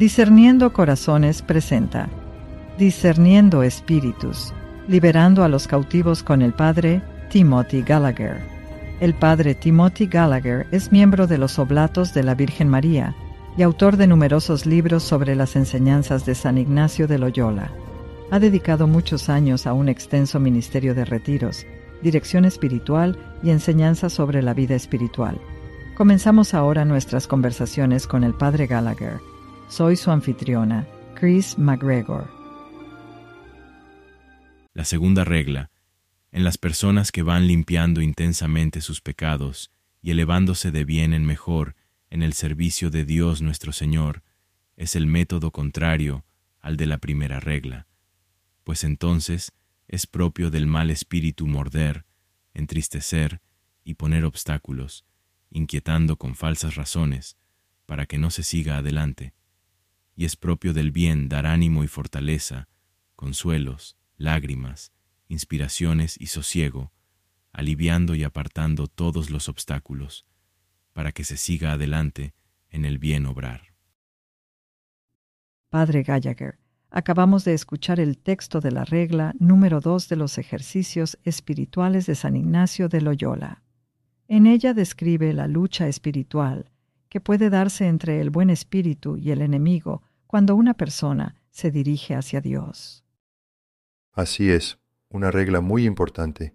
Discerniendo Corazones presenta Discerniendo Espíritus, liberando a los cautivos con el Padre Timothy Gallagher. El Padre Timothy Gallagher es miembro de los Oblatos de la Virgen María y autor de numerosos libros sobre las enseñanzas de San Ignacio de Loyola. Ha dedicado muchos años a un extenso ministerio de retiros, dirección espiritual y enseñanza sobre la vida espiritual. Comenzamos ahora nuestras conversaciones con el Padre Gallagher. Soy su anfitriona, Chris McGregor. La segunda regla, en las personas que van limpiando intensamente sus pecados y elevándose de bien en mejor en el servicio de Dios nuestro Señor, es el método contrario al de la primera regla. Pues entonces es propio del mal espíritu morder, entristecer y poner obstáculos, inquietando con falsas razones, para que no se siga adelante, y es propio del bien dar ánimo y fortaleza, consuelos, lágrimas, inspiraciones y sosiego, aliviando y apartando todos los obstáculos, para que se siga adelante en el bien obrar. Padre Gallagher, Acabamos de escuchar el texto de la regla número 2 de los ejercicios espirituales de San Ignacio de Loyola. En ella describe la lucha espiritual que puede darse entre el buen espíritu y el enemigo cuando una persona se dirige hacia Dios. Así es, una regla muy importante.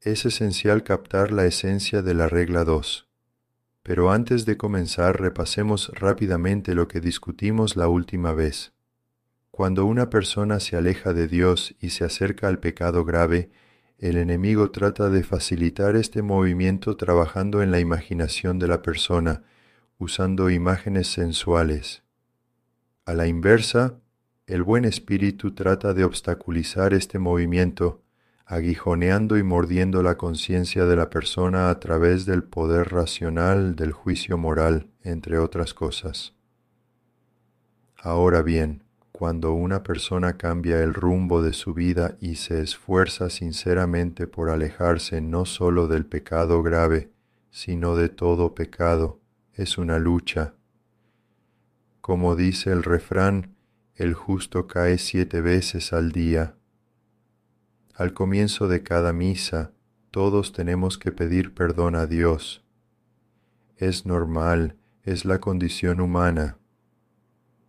Es esencial captar la esencia de la regla 2. Pero antes de comenzar repasemos rápidamente lo que discutimos la última vez. Cuando una persona se aleja de Dios y se acerca al pecado grave, el enemigo trata de facilitar este movimiento trabajando en la imaginación de la persona, usando imágenes sensuales. A la inversa, el buen espíritu trata de obstaculizar este movimiento, aguijoneando y mordiendo la conciencia de la persona a través del poder racional del juicio moral, entre otras cosas. Ahora bien, cuando una persona cambia el rumbo de su vida y se esfuerza sinceramente por alejarse no sólo del pecado grave, sino de todo pecado, es una lucha. Como dice el refrán, el justo cae siete veces al día. Al comienzo de cada misa, todos tenemos que pedir perdón a Dios. Es normal, es la condición humana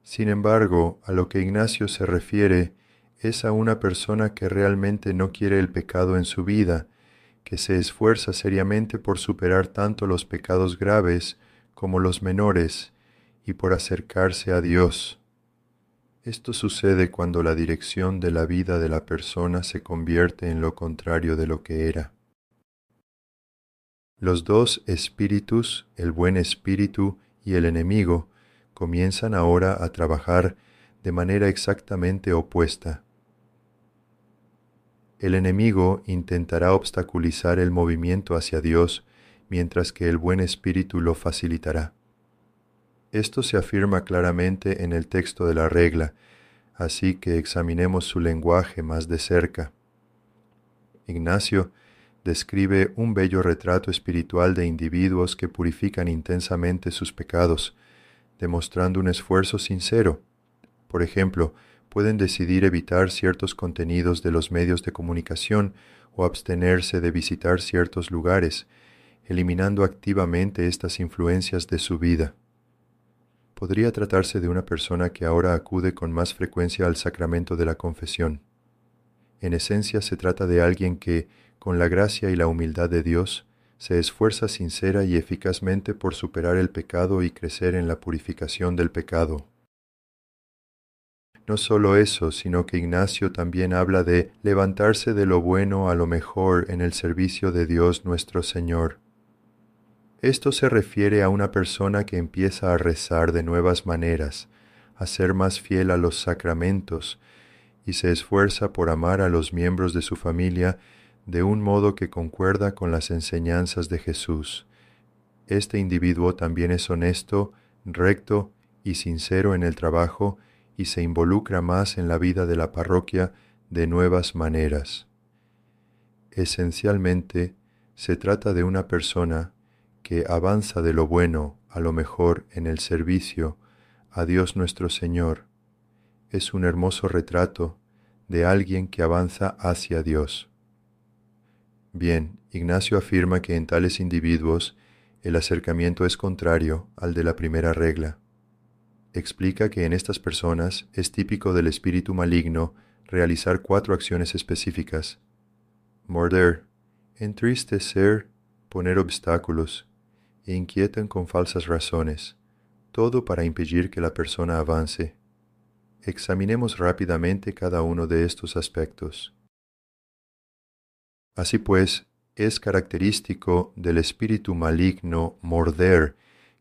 sin embargo, a lo que Ignacio se refiere es a una persona que realmente no quiere el pecado en su vida, que se esfuerza seriamente por superar tanto los pecados graves como los menores y por acercarse a Dios. Esto sucede cuando la dirección de la vida de la persona se convierte en lo contrario de lo que era. Los dos espíritus, el buen espíritu y el enemigo, comienzan ahora a trabajar de manera exactamente opuesta. El enemigo intentará obstaculizar el movimiento hacia Dios, mientras que el buen espíritu lo facilitará. Esto se afirma claramente en el texto de la regla, así que examinemos su lenguaje más de cerca. Ignacio describe un bello retrato espiritual de individuos que purifican intensamente sus pecados, demostrando un esfuerzo sincero. Por ejemplo, pueden decidir evitar ciertos contenidos de los medios de comunicación o abstenerse de visitar ciertos lugares, eliminando activamente estas influencias de su vida. Podría tratarse de una persona que ahora acude con más frecuencia al sacramento de la confesión. En esencia se trata de alguien que, con la gracia y la humildad de Dios, se esfuerza sincera y eficazmente por superar el pecado y crecer en la purificación del pecado. No solo eso, sino que Ignacio también habla de levantarse de lo bueno a lo mejor en el servicio de Dios nuestro Señor. Esto se refiere a una persona que empieza a rezar de nuevas maneras, a ser más fiel a los sacramentos, y se esfuerza por amar a los miembros de su familia de un modo que concuerda con las enseñanzas de Jesús. Este individuo también es honesto, recto y sincero en el trabajo y se involucra más en la vida de la parroquia de nuevas maneras. Esencialmente, se trata de una persona que avanza de lo bueno a lo mejor en el servicio, a Dios nuestro Señor es un hermoso retrato de alguien que avanza hacia Dios. Bien, Ignacio afirma que en tales individuos el acercamiento es contrario al de la primera regla. Explica que en estas personas es típico del espíritu maligno realizar cuatro acciones específicas. Morder, entristecer, poner obstáculos, e inquietan con falsas razones, todo para impedir que la persona avance. Examinemos rápidamente cada uno de estos aspectos. Así pues, es característico del espíritu maligno morder,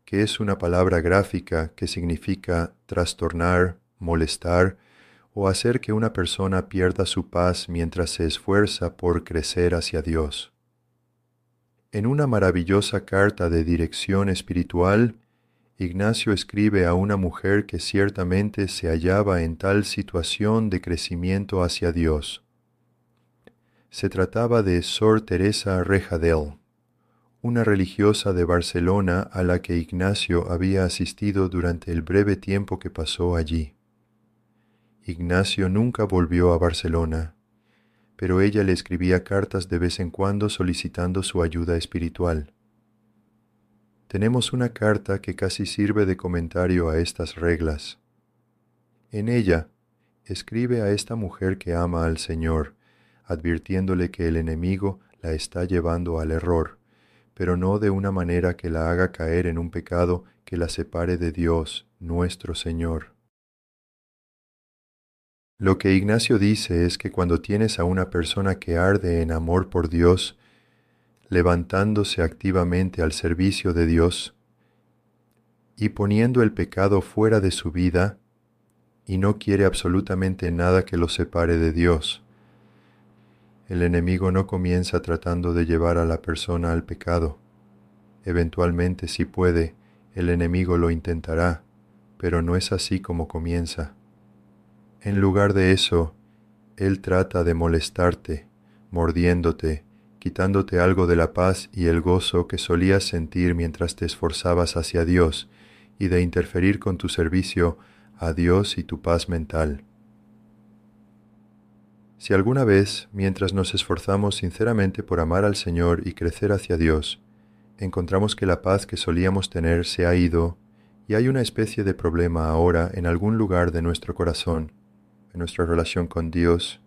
que es una palabra gráfica que significa trastornar, molestar o hacer que una persona pierda su paz mientras se esfuerza por crecer hacia Dios. En una maravillosa carta de dirección espiritual, Ignacio escribe a una mujer que ciertamente se hallaba en tal situación de crecimiento hacia Dios. Se trataba de Sor Teresa Rejadel, una religiosa de Barcelona a la que Ignacio había asistido durante el breve tiempo que pasó allí. Ignacio nunca volvió a Barcelona, pero ella le escribía cartas de vez en cuando solicitando su ayuda espiritual. Tenemos una carta que casi sirve de comentario a estas reglas. En ella, escribe a esta mujer que ama al Señor, advirtiéndole que el enemigo la está llevando al error, pero no de una manera que la haga caer en un pecado que la separe de Dios, nuestro Señor. Lo que Ignacio dice es que cuando tienes a una persona que arde en amor por Dios, levantándose activamente al servicio de Dios y poniendo el pecado fuera de su vida, y no quiere absolutamente nada que lo separe de Dios. El enemigo no comienza tratando de llevar a la persona al pecado. Eventualmente, si puede, el enemigo lo intentará, pero no es así como comienza. En lugar de eso, Él trata de molestarte, mordiéndote, quitándote algo de la paz y el gozo que solías sentir mientras te esforzabas hacia Dios y de interferir con tu servicio a Dios y tu paz mental. Si alguna vez, mientras nos esforzamos sinceramente por amar al Señor y crecer hacia Dios, encontramos que la paz que solíamos tener se ha ido y hay una especie de problema ahora en algún lugar de nuestro corazón, en nuestra relación con Dios,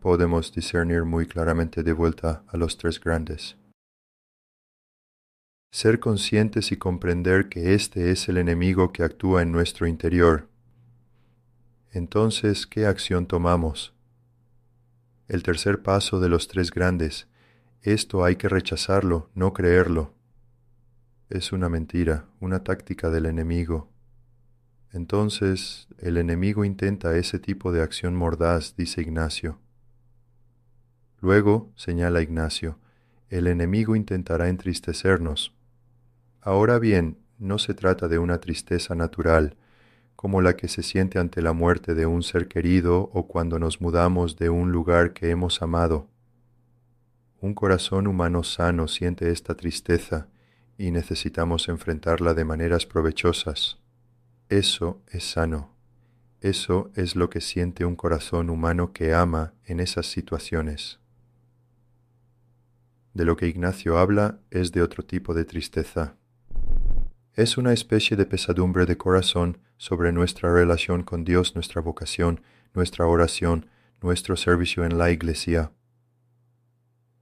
podemos discernir muy claramente de vuelta a los tres grandes. Ser conscientes y comprender que este es el enemigo que actúa en nuestro interior. Entonces, ¿qué acción tomamos? El tercer paso de los tres grandes. Esto hay que rechazarlo, no creerlo. Es una mentira, una táctica del enemigo. Entonces el enemigo intenta ese tipo de acción mordaz, dice Ignacio. Luego, señala Ignacio, el enemigo intentará entristecernos. Ahora bien, no se trata de una tristeza natural, como la que se siente ante la muerte de un ser querido o cuando nos mudamos de un lugar que hemos amado. Un corazón humano sano siente esta tristeza y necesitamos enfrentarla de maneras provechosas. Eso es sano. Eso es lo que siente un corazón humano que ama en esas situaciones. De lo que Ignacio habla es de otro tipo de tristeza. Es una especie de pesadumbre de corazón sobre nuestra relación con Dios, nuestra vocación, nuestra oración, nuestro servicio en la Iglesia.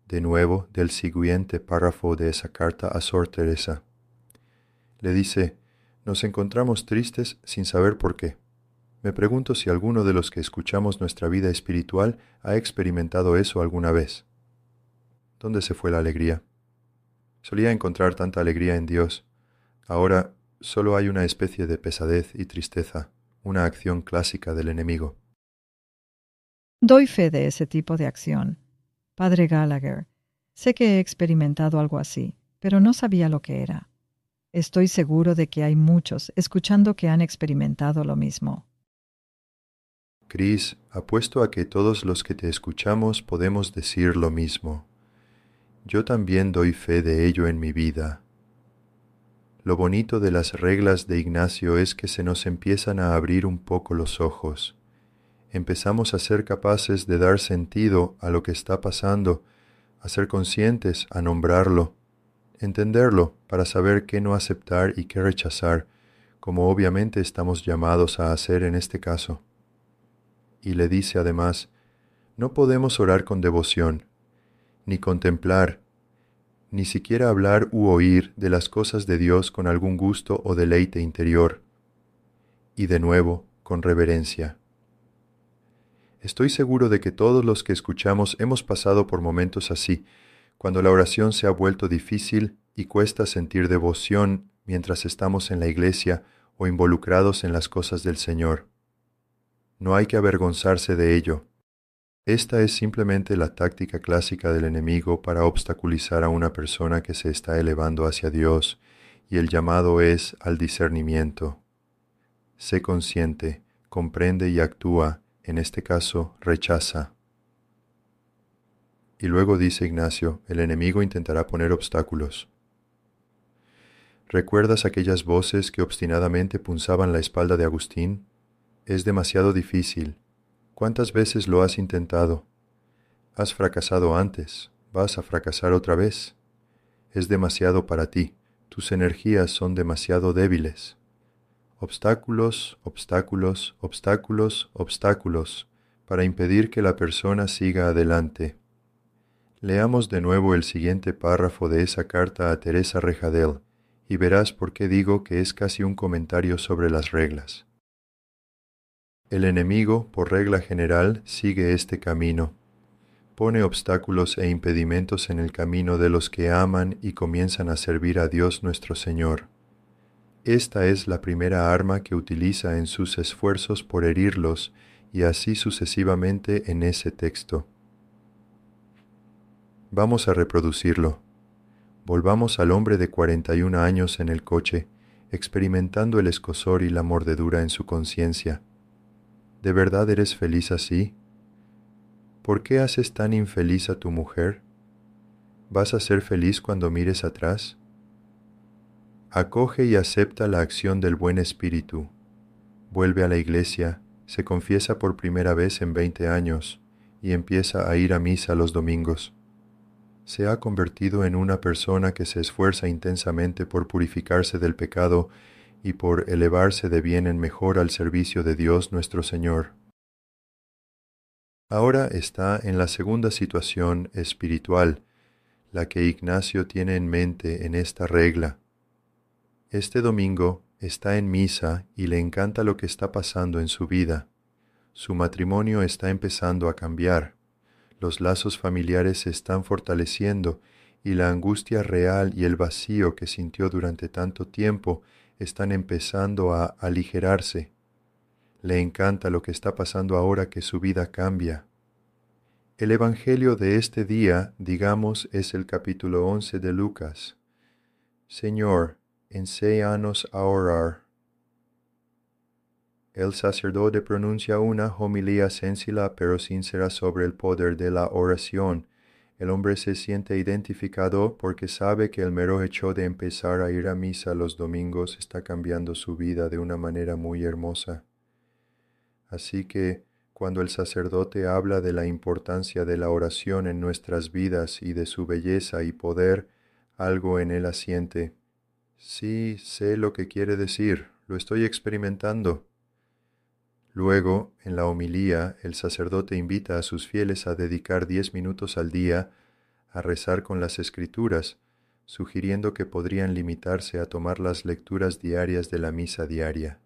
De nuevo, del siguiente párrafo de esa carta a Sor Teresa. Le dice, nos encontramos tristes sin saber por qué. Me pregunto si alguno de los que escuchamos nuestra vida espiritual ha experimentado eso alguna vez. ¿Dónde se fue la alegría? Solía encontrar tanta alegría en Dios. Ahora solo hay una especie de pesadez y tristeza, una acción clásica del enemigo. Doy fe de ese tipo de acción. Padre Gallagher, sé que he experimentado algo así, pero no sabía lo que era. Estoy seguro de que hay muchos escuchando que han experimentado lo mismo. Cris, apuesto a que todos los que te escuchamos podemos decir lo mismo. Yo también doy fe de ello en mi vida. Lo bonito de las reglas de Ignacio es que se nos empiezan a abrir un poco los ojos. Empezamos a ser capaces de dar sentido a lo que está pasando, a ser conscientes, a nombrarlo, entenderlo para saber qué no aceptar y qué rechazar, como obviamente estamos llamados a hacer en este caso. Y le dice además, no podemos orar con devoción, ni contemplar, ni siquiera hablar u oír de las cosas de Dios con algún gusto o deleite interior, y de nuevo con reverencia. Estoy seguro de que todos los que escuchamos hemos pasado por momentos así, cuando la oración se ha vuelto difícil y cuesta sentir devoción mientras estamos en la iglesia o involucrados en las cosas del Señor. No hay que avergonzarse de ello, esta es simplemente la táctica clásica del enemigo para obstaculizar a una persona que se está elevando hacia Dios, y el llamado es al discernimiento. Sé consciente, comprende y actúa, en este caso, rechaza. Y luego dice Ignacio, el enemigo intentará poner obstáculos. ¿Recuerdas aquellas voces que obstinadamente punzaban la espalda de Agustín? Es demasiado difícil, ¿Cuántas veces lo has intentado? Has fracasado antes, vas a fracasar otra vez. Es demasiado para ti, tus energías son demasiado débiles. Obstáculos, obstáculos, obstáculos, obstáculos, para impedir que la persona siga adelante. Leamos de nuevo el siguiente párrafo de esa carta a Teresa Rejadel, y verás por qué digo que es casi un comentario sobre las reglas. El enemigo, por regla general, sigue este camino. Pone obstáculos e impedimentos en el camino de los que aman y comienzan a servir a Dios nuestro Señor. Esta es la primera arma que utiliza en sus esfuerzos por herirlos y así sucesivamente en ese texto. Vamos a reproducirlo. Volvamos al hombre de 41 años en el coche, experimentando el escosor y la mordedura en su conciencia ¿De verdad eres feliz así? ¿Por qué haces tan infeliz a tu mujer? ¿Vas a ser feliz cuando mires atrás? Acoge y acepta la acción del buen espíritu. Vuelve a la iglesia, se confiesa por primera vez en veinte años y empieza a ir a misa los domingos. Se ha convertido en una persona que se esfuerza intensamente por purificarse del pecado y por elevarse de bien en mejor al servicio de Dios nuestro Señor. Ahora está en la segunda situación espiritual, la que Ignacio tiene en mente en esta regla. Este domingo está en misa y le encanta lo que está pasando en su vida. Su matrimonio está empezando a cambiar. Los lazos familiares se están fortaleciendo y la angustia real y el vacío que sintió durante tanto tiempo están empezando a aligerarse. Le encanta lo que está pasando ahora que su vida cambia. El Evangelio de este día, digamos, es el capítulo 11 de Lucas. Señor, enséñanos a orar. El sacerdote pronuncia una homilía sencilla pero sincera sobre el poder de la oración el hombre se siente identificado porque sabe que el mero hecho de empezar a ir a misa los domingos está cambiando su vida de una manera muy hermosa. Así que, cuando el sacerdote habla de la importancia de la oración en nuestras vidas y de su belleza y poder, algo en él asiente. Sí, sé lo que quiere decir, lo estoy experimentando. Luego, en la homilía, el sacerdote invita a sus fieles a dedicar diez minutos al día a rezar con las escrituras, sugiriendo que podrían limitarse a tomar las lecturas diarias de la misa diaria.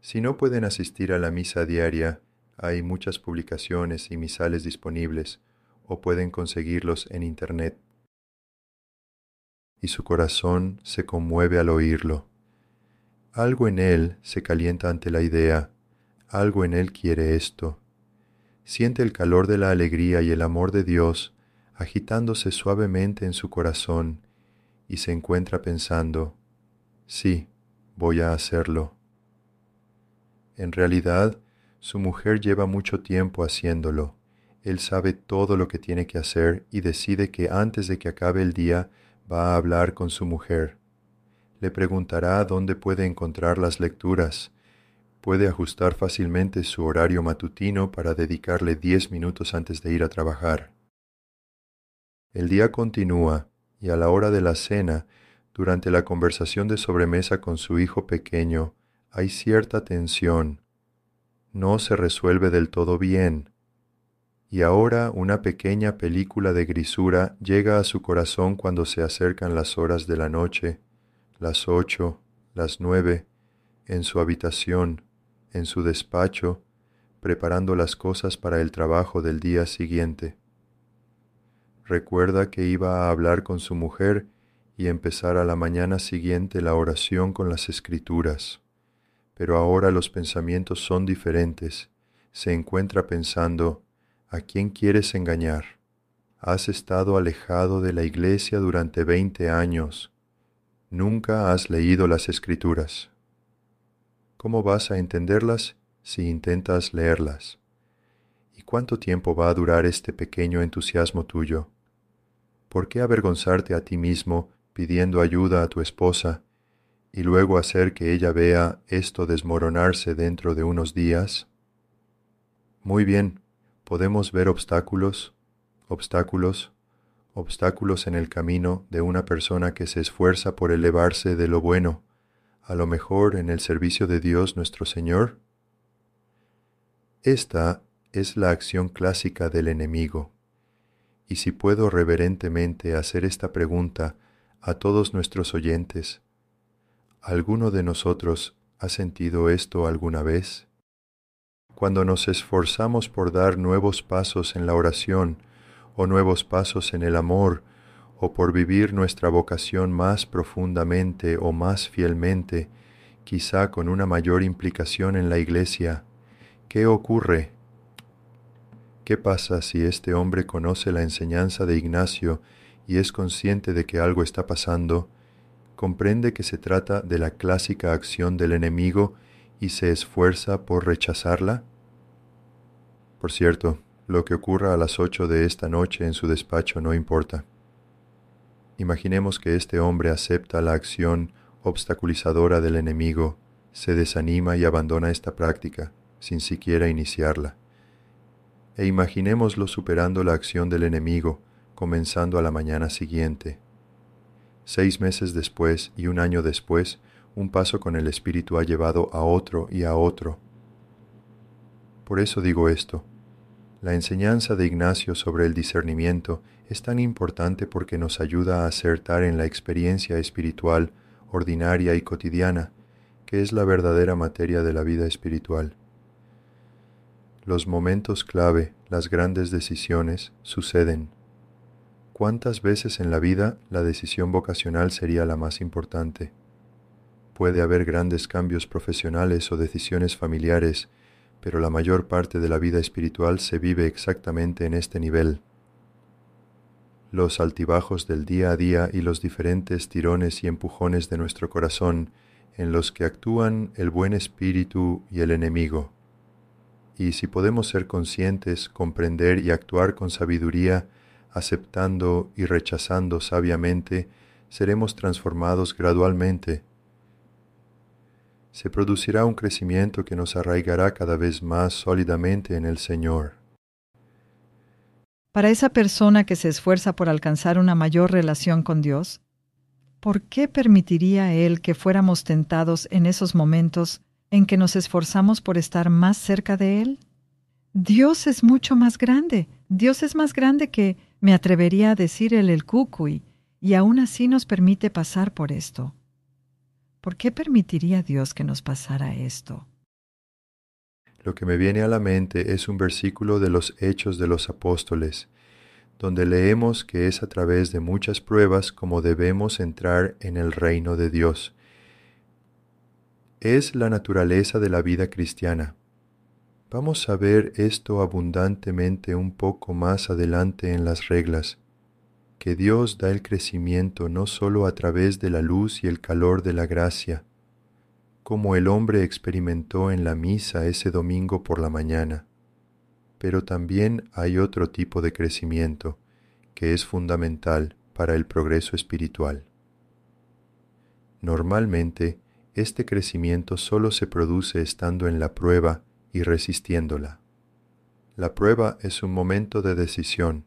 Si no pueden asistir a la misa diaria, hay muchas publicaciones y misales disponibles, o pueden conseguirlos en Internet. Y su corazón se conmueve al oírlo. Algo en él se calienta ante la idea, algo en él quiere esto. Siente el calor de la alegría y el amor de Dios agitándose suavemente en su corazón y se encuentra pensando, sí, voy a hacerlo. En realidad, su mujer lleva mucho tiempo haciéndolo. Él sabe todo lo que tiene que hacer y decide que antes de que acabe el día va a hablar con su mujer. Le preguntará dónde puede encontrar las lecturas, puede ajustar fácilmente su horario matutino para dedicarle diez minutos antes de ir a trabajar. El día continúa y a la hora de la cena, durante la conversación de sobremesa con su hijo pequeño, hay cierta tensión. No se resuelve del todo bien. Y ahora una pequeña película de grisura llega a su corazón cuando se acercan las horas de la noche, las ocho, las nueve, en su habitación, en su despacho, preparando las cosas para el trabajo del día siguiente. Recuerda que iba a hablar con su mujer y empezar a la mañana siguiente la oración con las escrituras. Pero ahora los pensamientos son diferentes. Se encuentra pensando, ¿a quién quieres engañar? Has estado alejado de la iglesia durante veinte años. Nunca has leído las escrituras. ¿Cómo vas a entenderlas si intentas leerlas? ¿Y cuánto tiempo va a durar este pequeño entusiasmo tuyo? ¿por qué avergonzarte a ti mismo pidiendo ayuda a tu esposa y luego hacer que ella vea esto desmoronarse dentro de unos días? Muy bien, podemos ver obstáculos, obstáculos, obstáculos en el camino de una persona que se esfuerza por elevarse de lo bueno, a lo mejor en el servicio de Dios nuestro Señor? Esta es la acción clásica del enemigo y si puedo reverentemente hacer esta pregunta a todos nuestros oyentes, ¿alguno de nosotros ha sentido esto alguna vez? Cuando nos esforzamos por dar nuevos pasos en la oración, o nuevos pasos en el amor, o por vivir nuestra vocación más profundamente o más fielmente, quizá con una mayor implicación en la Iglesia, ¿qué ocurre ¿Qué pasa si este hombre conoce la enseñanza de Ignacio y es consciente de que algo está pasando? comprende que se trata de la clásica acción del enemigo y se esfuerza por rechazarla? Por cierto, lo que ocurra a las ocho de esta noche en su despacho no importa. Imaginemos que este hombre acepta la acción obstaculizadora del enemigo, se desanima y abandona esta práctica, sin siquiera iniciarla e imaginémoslo superando la acción del enemigo, comenzando a la mañana siguiente. Seis meses después y un año después, un paso con el Espíritu ha llevado a otro y a otro. Por eso digo esto. La enseñanza de Ignacio sobre el discernimiento es tan importante porque nos ayuda a acertar en la experiencia espiritual ordinaria y cotidiana, que es la verdadera materia de la vida espiritual. Los momentos clave, las grandes decisiones, suceden. ¿Cuántas veces en la vida la decisión vocacional sería la más importante? Puede haber grandes cambios profesionales o decisiones familiares, pero la mayor parte de la vida espiritual se vive exactamente en este nivel. Los altibajos del día a día y los diferentes tirones y empujones de nuestro corazón en los que actúan el buen espíritu y el enemigo y si podemos ser conscientes, comprender y actuar con sabiduría, aceptando y rechazando sabiamente, seremos transformados gradualmente. Se producirá un crecimiento que nos arraigará cada vez más sólidamente en el Señor. Para esa persona que se esfuerza por alcanzar una mayor relación con Dios, ¿por qué permitiría Él que fuéramos tentados en esos momentos en que nos esforzamos por estar más cerca de Él? Dios es mucho más grande. Dios es más grande que me atrevería a decir el el cucuy, y aún así nos permite pasar por esto. ¿Por qué permitiría Dios que nos pasara esto? Lo que me viene a la mente es un versículo de los Hechos de los Apóstoles, donde leemos que es a través de muchas pruebas como debemos entrar en el reino de Dios es la naturaleza de la vida cristiana. Vamos a ver esto abundantemente un poco más adelante en las reglas, que Dios da el crecimiento no sólo a través de la luz y el calor de la gracia, como el hombre experimentó en la misa ese domingo por la mañana, pero también hay otro tipo de crecimiento que es fundamental para el progreso espiritual. Normalmente, este crecimiento solo se produce estando en la prueba y resistiéndola. La prueba es un momento de decisión.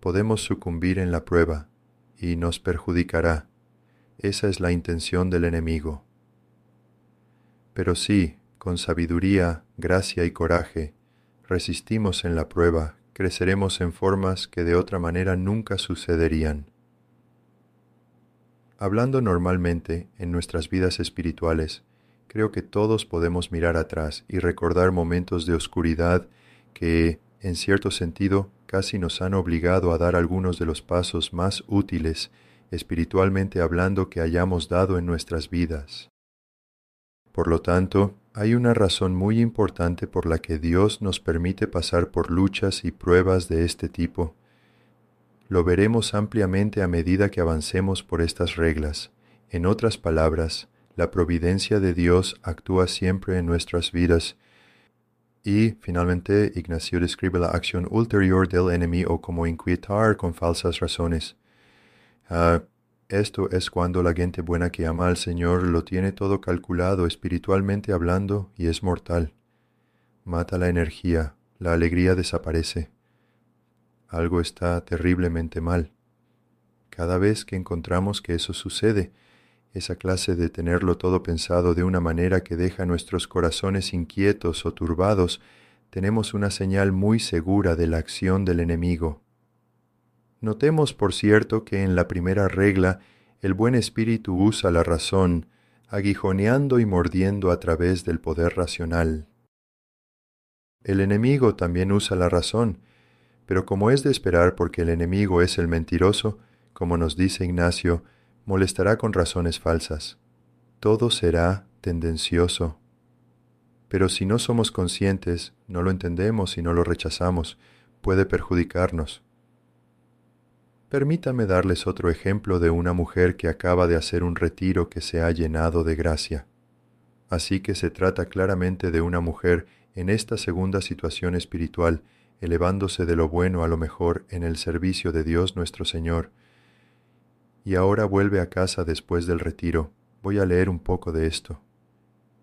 Podemos sucumbir en la prueba y nos perjudicará. Esa es la intención del enemigo. Pero si, con sabiduría, gracia y coraje, resistimos en la prueba, creceremos en formas que de otra manera nunca sucederían. Hablando normalmente en nuestras vidas espirituales, creo que todos podemos mirar atrás y recordar momentos de oscuridad que, en cierto sentido, casi nos han obligado a dar algunos de los pasos más útiles, espiritualmente hablando, que hayamos dado en nuestras vidas. Por lo tanto, hay una razón muy importante por la que Dios nos permite pasar por luchas y pruebas de este tipo, lo veremos ampliamente a medida que avancemos por estas reglas. En otras palabras, la providencia de Dios actúa siempre en nuestras vidas. Y, finalmente, Ignacio describe la acción ulterior del enemigo como inquietar con falsas razones. Ah, esto es cuando la gente buena que ama al Señor lo tiene todo calculado espiritualmente hablando y es mortal. Mata la energía, la alegría desaparece algo está terriblemente mal. Cada vez que encontramos que eso sucede, esa clase de tenerlo todo pensado de una manera que deja nuestros corazones inquietos o turbados, tenemos una señal muy segura de la acción del enemigo. Notemos, por cierto, que en la primera regla el buen espíritu usa la razón, aguijoneando y mordiendo a través del poder racional. El enemigo también usa la razón, pero como es de esperar porque el enemigo es el mentiroso, como nos dice Ignacio, molestará con razones falsas. Todo será tendencioso. Pero si no somos conscientes, no lo entendemos y no lo rechazamos, puede perjudicarnos. Permítame darles otro ejemplo de una mujer que acaba de hacer un retiro que se ha llenado de gracia. Así que se trata claramente de una mujer en esta segunda situación espiritual elevándose de lo bueno a lo mejor en el servicio de Dios nuestro Señor. Y ahora vuelve a casa después del retiro. Voy a leer un poco de esto.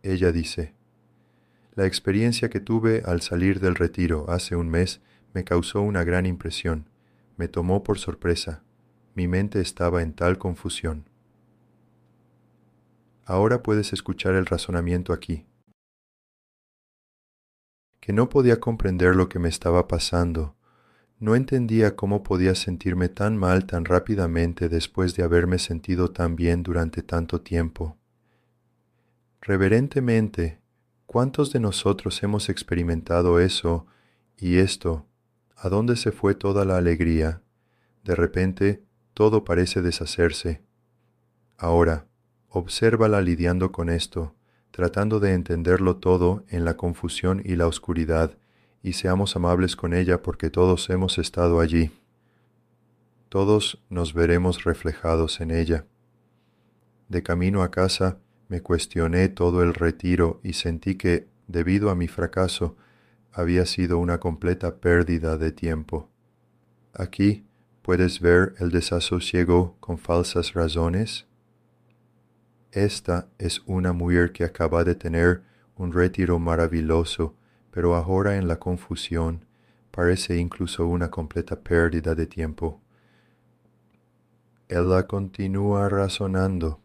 Ella dice, La experiencia que tuve al salir del retiro hace un mes me causó una gran impresión, me tomó por sorpresa, mi mente estaba en tal confusión. Ahora puedes escuchar el razonamiento aquí que no podía comprender lo que me estaba pasando. No entendía cómo podía sentirme tan mal tan rápidamente después de haberme sentido tan bien durante tanto tiempo. Reverentemente, ¿cuántos de nosotros hemos experimentado eso y esto? ¿A dónde se fue toda la alegría? De repente, todo parece deshacerse. Ahora, obsérvala lidiando con esto tratando de entenderlo todo en la confusión y la oscuridad, y seamos amables con ella porque todos hemos estado allí. Todos nos veremos reflejados en ella. De camino a casa me cuestioné todo el retiro y sentí que, debido a mi fracaso, había sido una completa pérdida de tiempo. Aquí puedes ver el desasosiego con falsas razones esta es una mujer que acaba de tener un retiro maravilloso, pero ahora en la confusión parece incluso una completa pérdida de tiempo. Ella continúa razonando.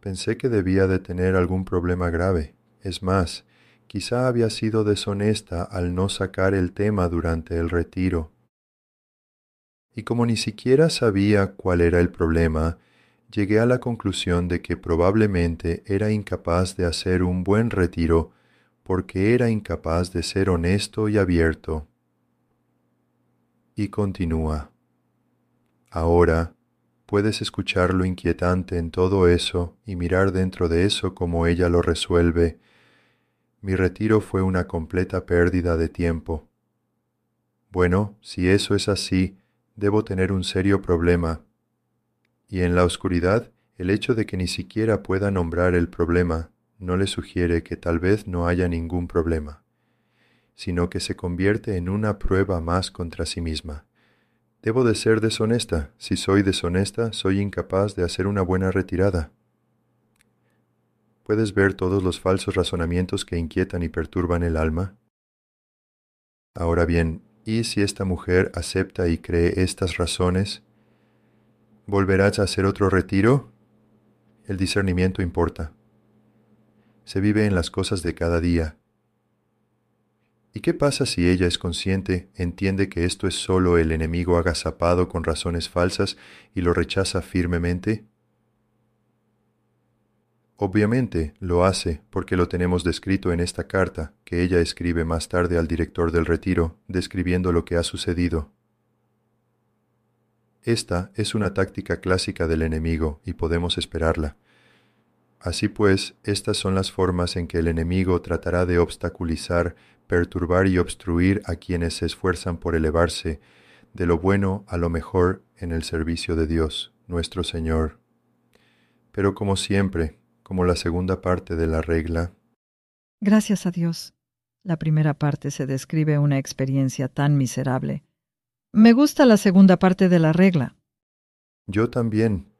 Pensé que debía de tener algún problema grave. Es más, quizá había sido deshonesta al no sacar el tema durante el retiro. Y como ni siquiera sabía cuál era el problema, llegué a la conclusión de que probablemente era incapaz de hacer un buen retiro porque era incapaz de ser honesto y abierto. Y continúa. Ahora puedes escuchar lo inquietante en todo eso y mirar dentro de eso como ella lo resuelve. Mi retiro fue una completa pérdida de tiempo. Bueno, si eso es así, debo tener un serio problema y en la oscuridad el hecho de que ni siquiera pueda nombrar el problema no le sugiere que tal vez no haya ningún problema, sino que se convierte en una prueba más contra sí misma. Debo de ser deshonesta. Si soy deshonesta, soy incapaz de hacer una buena retirada. ¿Puedes ver todos los falsos razonamientos que inquietan y perturban el alma? Ahora bien, ¿y si esta mujer acepta y cree estas razones? ¿Volverás a hacer otro retiro? El discernimiento importa. Se vive en las cosas de cada día. ¿Y qué pasa si ella es consciente, entiende que esto es solo el enemigo agazapado con razones falsas y lo rechaza firmemente? Obviamente lo hace porque lo tenemos descrito en esta carta que ella escribe más tarde al director del retiro, describiendo lo que ha sucedido. Esta es una táctica clásica del enemigo y podemos esperarla. Así pues, estas son las formas en que el enemigo tratará de obstaculizar, perturbar y obstruir a quienes se esfuerzan por elevarse de lo bueno a lo mejor en el servicio de Dios, nuestro Señor. Pero como siempre, como la segunda parte de la regla. Gracias a Dios. La primera parte se describe una experiencia tan miserable. Me gusta la segunda parte de la regla. Yo también.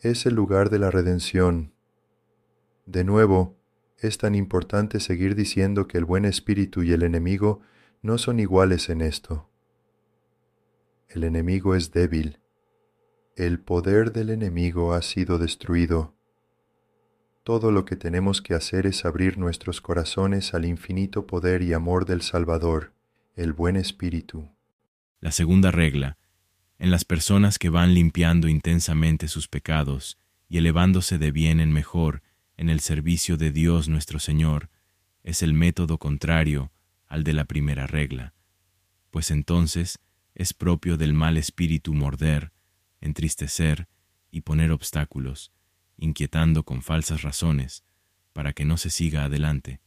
Es el lugar de la redención. De nuevo, es tan importante seguir diciendo que el buen espíritu y el enemigo no son iguales en esto. El enemigo es débil. El poder del enemigo ha sido destruido todo lo que tenemos que hacer es abrir nuestros corazones al infinito poder y amor del Salvador, el buen Espíritu. La segunda regla, en las personas que van limpiando intensamente sus pecados y elevándose de bien en mejor en el servicio de Dios nuestro Señor, es el método contrario al de la primera regla, pues entonces es propio del mal espíritu morder, entristecer y poner obstáculos, inquietando con falsas razones, para que no se siga adelante,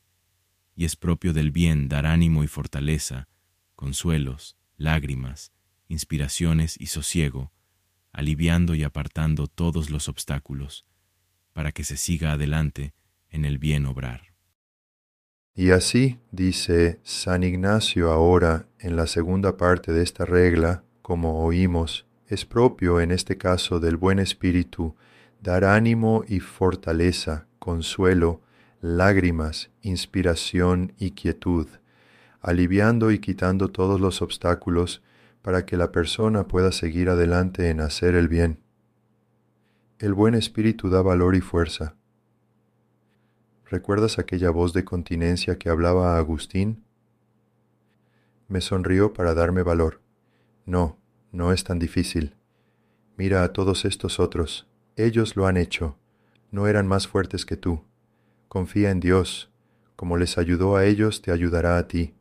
y es propio del bien dar ánimo y fortaleza, consuelos, lágrimas, inspiraciones y sosiego, aliviando y apartando todos los obstáculos, para que se siga adelante en el bien obrar. Y así, dice San Ignacio ahora en la segunda parte de esta regla, como oímos, es propio en este caso del buen espíritu dar ánimo y fortaleza, consuelo, lágrimas, inspiración y quietud, aliviando y quitando todos los obstáculos para que la persona pueda seguir adelante en hacer el bien. El buen espíritu da valor y fuerza. ¿Recuerdas aquella voz de continencia que hablaba a Agustín? Me sonrió para darme valor. No, no es tan difícil. Mira a todos estos otros, ellos lo han hecho, no eran más fuertes que tú. Confía en Dios, como les ayudó a ellos, te ayudará a ti.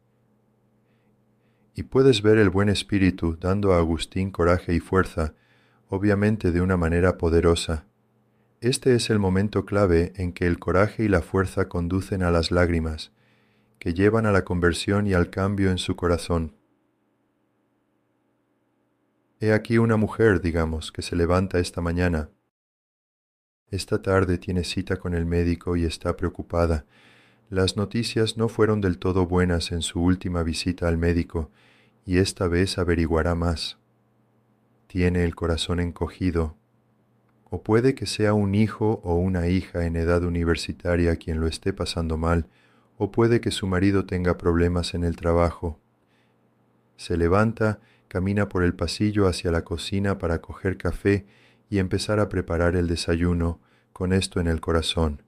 Y puedes ver el buen espíritu dando a Agustín coraje y fuerza, obviamente de una manera poderosa. Este es el momento clave en que el coraje y la fuerza conducen a las lágrimas, que llevan a la conversión y al cambio en su corazón. He aquí una mujer, digamos, que se levanta esta mañana, esta tarde tiene cita con el médico y está preocupada. Las noticias no fueron del todo buenas en su última visita al médico, y esta vez averiguará más. Tiene el corazón encogido, o puede que sea un hijo o una hija en edad universitaria quien lo esté pasando mal, o puede que su marido tenga problemas en el trabajo. Se levanta, camina por el pasillo hacia la cocina para coger café y empezar a preparar el desayuno con esto en el corazón.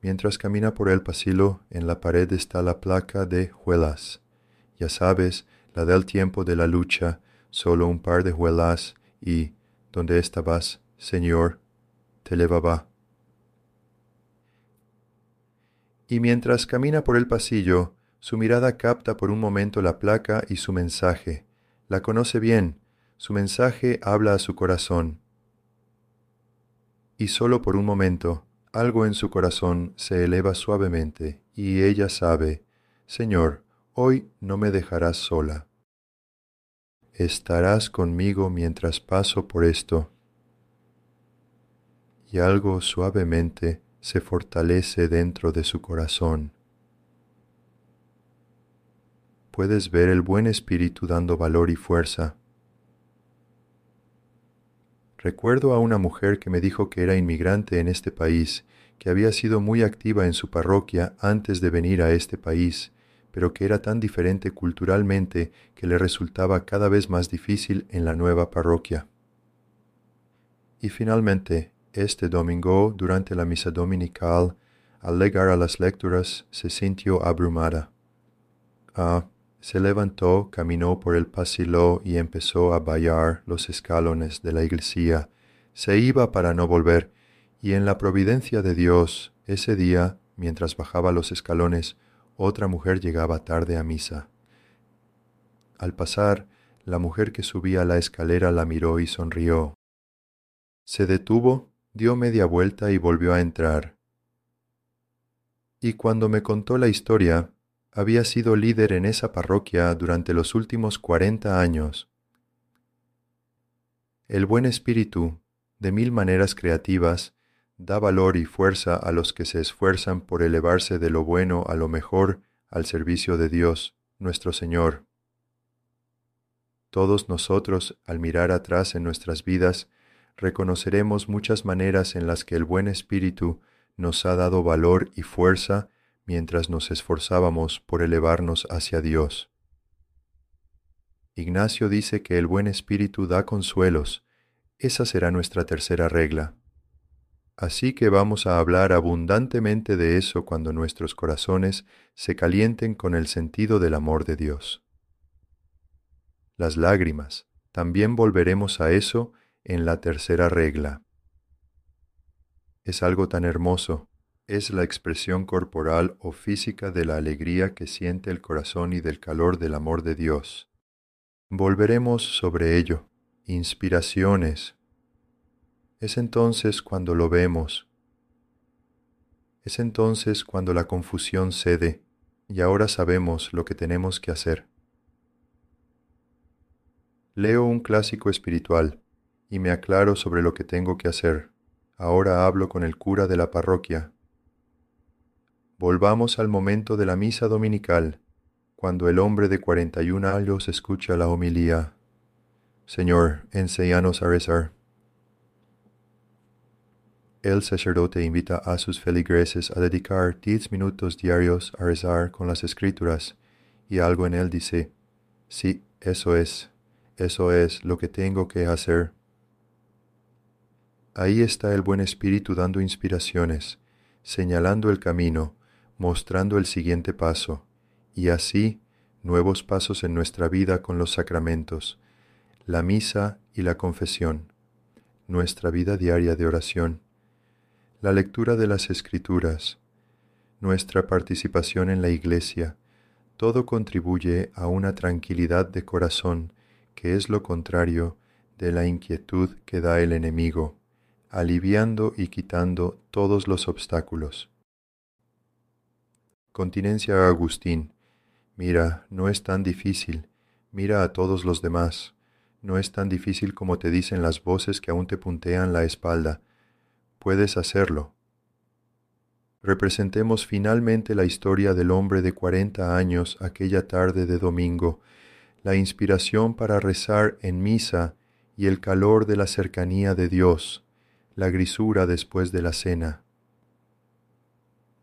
Mientras camina por el pasillo, en la pared está la placa de juelas. Ya sabes, la del tiempo de la lucha, solo un par de juelas y, donde estabas, Señor, te levaba. Y mientras camina por el pasillo, su mirada capta por un momento la placa y su mensaje. La conoce bien, su mensaje habla a su corazón. Y solo por un momento, algo en su corazón se eleva suavemente y ella sabe, Señor, hoy no me dejarás sola. Estarás conmigo mientras paso por esto. Y algo suavemente se fortalece dentro de su corazón. Puedes ver el buen espíritu dando valor y fuerza Recuerdo a una mujer que me dijo que era inmigrante en este país que había sido muy activa en su parroquia antes de venir a este país, pero que era tan diferente culturalmente que le resultaba cada vez más difícil en la nueva parroquia. Y finalmente, este domingo, durante la misa dominical, al llegar a las lecturas, se sintió abrumada. Ah, se levantó, caminó por el pasillo y empezó a vallar los escalones de la iglesia. Se iba para no volver, y en la providencia de Dios, ese día, mientras bajaba los escalones, otra mujer llegaba tarde a misa. Al pasar, la mujer que subía la escalera la miró y sonrió. Se detuvo, dio media vuelta y volvió a entrar. Y cuando me contó la historia, había sido líder en esa parroquia durante los últimos cuarenta años. El buen espíritu, de mil maneras creativas, da valor y fuerza a los que se esfuerzan por elevarse de lo bueno a lo mejor al servicio de Dios, nuestro Señor. Todos nosotros, al mirar atrás en nuestras vidas, reconoceremos muchas maneras en las que el buen Espíritu nos ha dado valor y fuerza mientras nos esforzábamos por elevarnos hacia Dios. Ignacio dice que el buen Espíritu da consuelos. Esa será nuestra tercera regla. Así que vamos a hablar abundantemente de eso cuando nuestros corazones se calienten con el sentido del amor de Dios. Las lágrimas, también volveremos a eso en la tercera regla. Es algo tan hermoso, es la expresión corporal o física de la alegría que siente el corazón y del calor del amor de Dios. Volveremos sobre ello, inspiraciones, es entonces cuando lo vemos. Es entonces cuando la confusión cede y ahora sabemos lo que tenemos que hacer. Leo un clásico espiritual y me aclaro sobre lo que tengo que hacer. Ahora hablo con el cura de la parroquia. Volvamos al momento de la misa dominical, cuando el hombre de cuarenta y un años escucha la homilía. Señor, enséñanos a rezar el sacerdote invita a sus feligreses a dedicar diez minutos diarios a rezar con las escrituras, y algo en él dice, sí, eso es, eso es lo que tengo que hacer. Ahí está el buen espíritu dando inspiraciones, señalando el camino, mostrando el siguiente paso, y así nuevos pasos en nuestra vida con los sacramentos, la misa y la confesión, nuestra vida diaria de oración la lectura de las Escrituras, nuestra participación en la Iglesia, todo contribuye a una tranquilidad de corazón que es lo contrario de la inquietud que da el enemigo, aliviando y quitando todos los obstáculos. Continencia Agustín, mira, no es tan difícil, mira a todos los demás, no es tan difícil como te dicen las voces que aún te puntean la espalda, puedes hacerlo. Representemos finalmente la historia del hombre de cuarenta años aquella tarde de domingo, la inspiración para rezar en misa y el calor de la cercanía de Dios, la grisura después de la cena.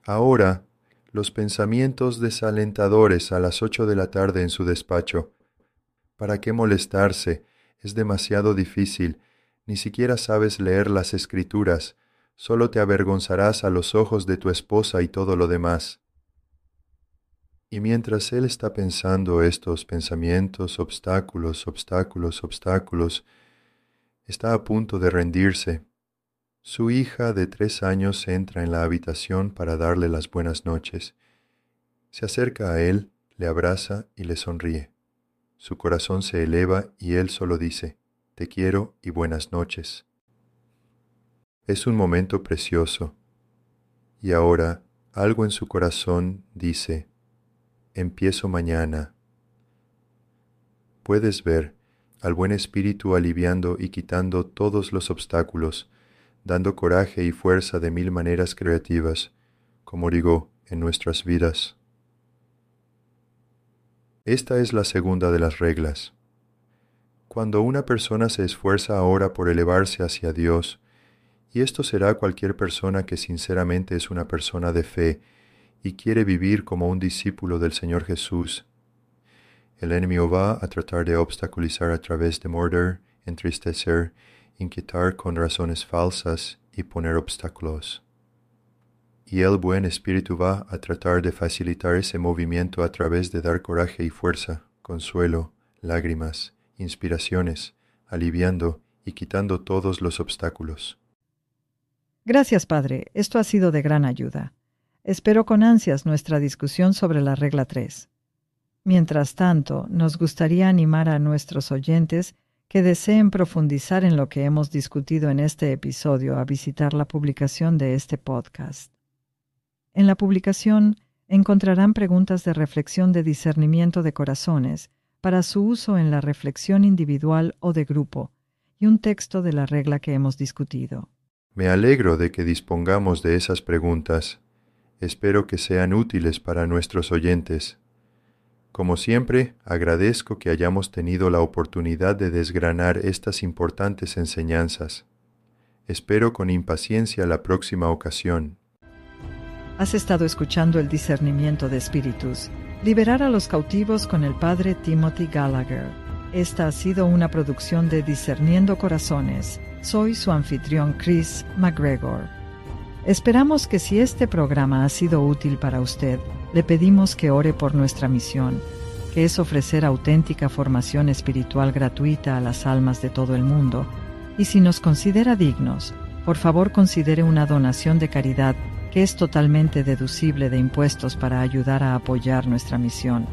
Ahora, los pensamientos desalentadores a las ocho de la tarde en su despacho. ¿Para qué molestarse? Es demasiado difícil. Ni siquiera sabes leer las escrituras solo te avergonzarás a los ojos de tu esposa y todo lo demás. Y mientras él está pensando estos pensamientos, obstáculos, obstáculos, obstáculos, está a punto de rendirse. Su hija de tres años entra en la habitación para darle las buenas noches. Se acerca a él, le abraza y le sonríe. Su corazón se eleva y él solo dice, Te quiero y buenas noches. Es un momento precioso. Y ahora algo en su corazón dice, empiezo mañana. Puedes ver al buen espíritu aliviando y quitando todos los obstáculos, dando coraje y fuerza de mil maneras creativas, como digo, en nuestras vidas. Esta es la segunda de las reglas. Cuando una persona se esfuerza ahora por elevarse hacia Dios, Y esto será cualquier persona que sinceramente es una persona de fe y quiere vivir como un discípulo del Señor Jesús. El enemigo va a tratar de obstaculizar a través de morder, entristecer, inquietar con razones falsas y poner obstáculos. Y el buen espíritu va a tratar de facilitar ese movimiento a través de dar coraje y fuerza, consuelo, lágrimas, inspiraciones, aliviando y quitando todos los obstáculos. Gracias, Padre. Esto ha sido de gran ayuda. Espero con ansias nuestra discusión sobre la regla 3. Mientras tanto, nos gustaría animar a nuestros oyentes que deseen profundizar en lo que hemos discutido en este episodio a visitar la publicación de este podcast. En la publicación encontrarán preguntas de reflexión de discernimiento de corazones para su uso en la reflexión individual o de grupo y un texto de la regla que hemos discutido. Me alegro de que dispongamos de esas preguntas. Espero que sean útiles para nuestros oyentes. Como siempre, agradezco que hayamos tenido la oportunidad de desgranar estas importantes enseñanzas. Espero con impaciencia la próxima ocasión. Has estado escuchando el discernimiento de espíritus, liberar a los cautivos con el padre Timothy Gallagher. Esta ha sido una producción de Discerniendo Corazones soy su anfitrión Chris McGregor. Esperamos que si este programa ha sido útil para usted, le pedimos que ore por nuestra misión, que es ofrecer auténtica formación espiritual gratuita a las almas de todo el mundo. Y si nos considera dignos, por favor considere una donación de caridad que es totalmente deducible de impuestos para ayudar a apoyar nuestra misión.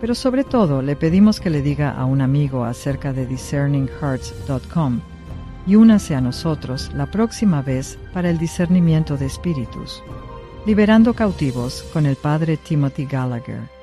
Pero sobre todo le pedimos que le diga a un amigo acerca de discerninghearts.com y únase a nosotros la próxima vez para el discernimiento de espíritus, liberando cautivos con el Padre Timothy Gallagher.